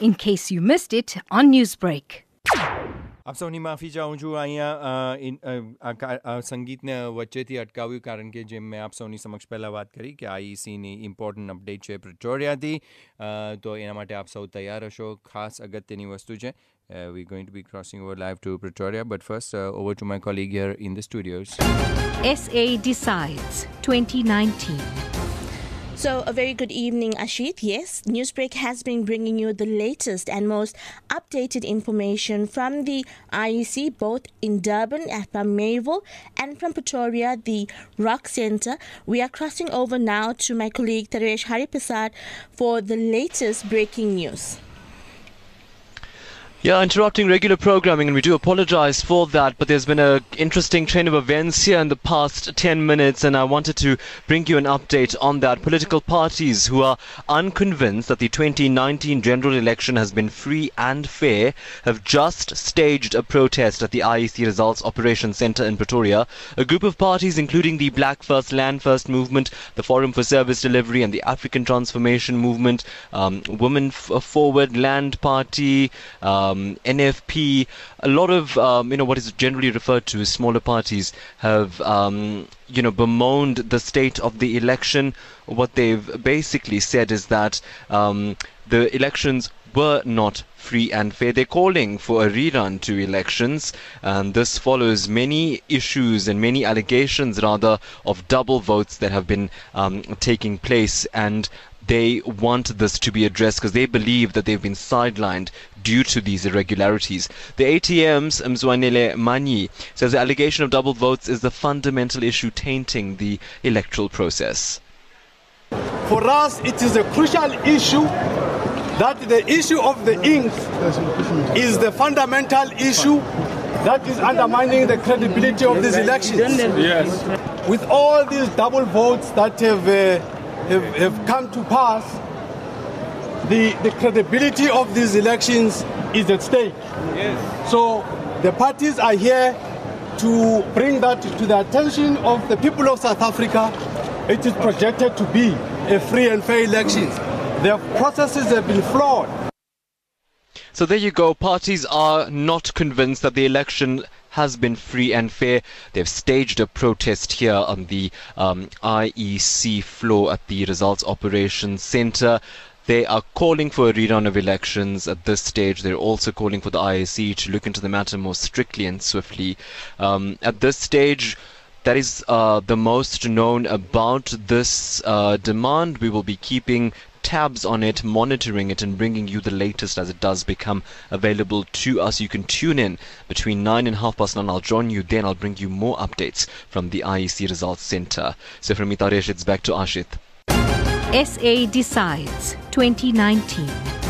in case you missed it on Newsbreak. આપ સૌની માફી ચાહું છું અહીંયા અ, ઇન- અ, આ કા- આ સંગીતને વચ્ચેથી અટકાવ્યું કારણ કે જેમ મેં આપ સૌની સમક્ષ પહેલાં વાત કરી કે આઈસીની ઇમ્પોર્ટન્ટ અપડેટ છે પ્રિટોરિયાથી અ, તો એના માટે આપ સૌ તૈયાર હશો ખાસ અગત્યની વસ્તુ છે વી going to B crossing over live to Pretoria but first over to my કોલીગ here in the studios SA Decides 2019. so, a very good evening, Ashit. Yes, Newsbreak has been bringing you the latest and most updated information from the IEC, both in Durban uh, at Mayville and from Pretoria, the Rock Centre. We are crossing over now to my colleague Taresh Harreeparshad for the latest breaking news. Yeah, interrupting regular programming, and we do apologize for that. But there's been an interesting chain of events here in the past 10 minutes, and I wanted to bring you an update on that. Political parties who are unconvinced that the 2019 general election has been free and fair have just staged a protest at the IEC Results Operations Centre in Pretoria. A group of parties, including the Black First, Land First movement, the Forum for Service Delivery, and the African Transformation Movement, um, Women Forward, Land Party, um, NFP, a lot of um, you know what is generally referred to as smaller parties have um, you know bemoaned the state of the election. What they've basically said is that um, the elections were not free and fair. They're calling for a rerun to elections, and this follows many issues and many allegations, rather, of double votes that have been um, taking place. And they want this to be addressed because they believe that they've been sidelined due to these irregularities. The ATM's Mzwanele Manyi says the allegation of double votes is the fundamental issue tainting the electoral process. For us, it is a crucial issue that the issue of the ink is the fundamental issue that is undermining the credibility of these elections. Yes. With all these double votes that have, uh, have, have come to pass, the, the credibility of these elections is at stake. Yes. So the parties are here to bring that to the attention of the people of South Africa. It is projected to be a free and fair elections. Their processes have been flawed. So there you go. Parties are not convinced that the election has been free and fair. They've staged a protest here on the um, IEC floor at the Results Operations Centre. They are calling for a rerun of elections at this stage. They're also calling for the IEC to look into the matter more strictly and swiftly. Um, at this stage, that is uh, the most known about this uh, demand. We will be keeping tabs on it, monitoring it, and bringing you the latest as it does become available to us. You can tune in between 9 and half past 9. I'll join you then. I'll bring you more updates from the IEC Results Center. So from Itaresh, it's back to Ashit. SA Decides 2019.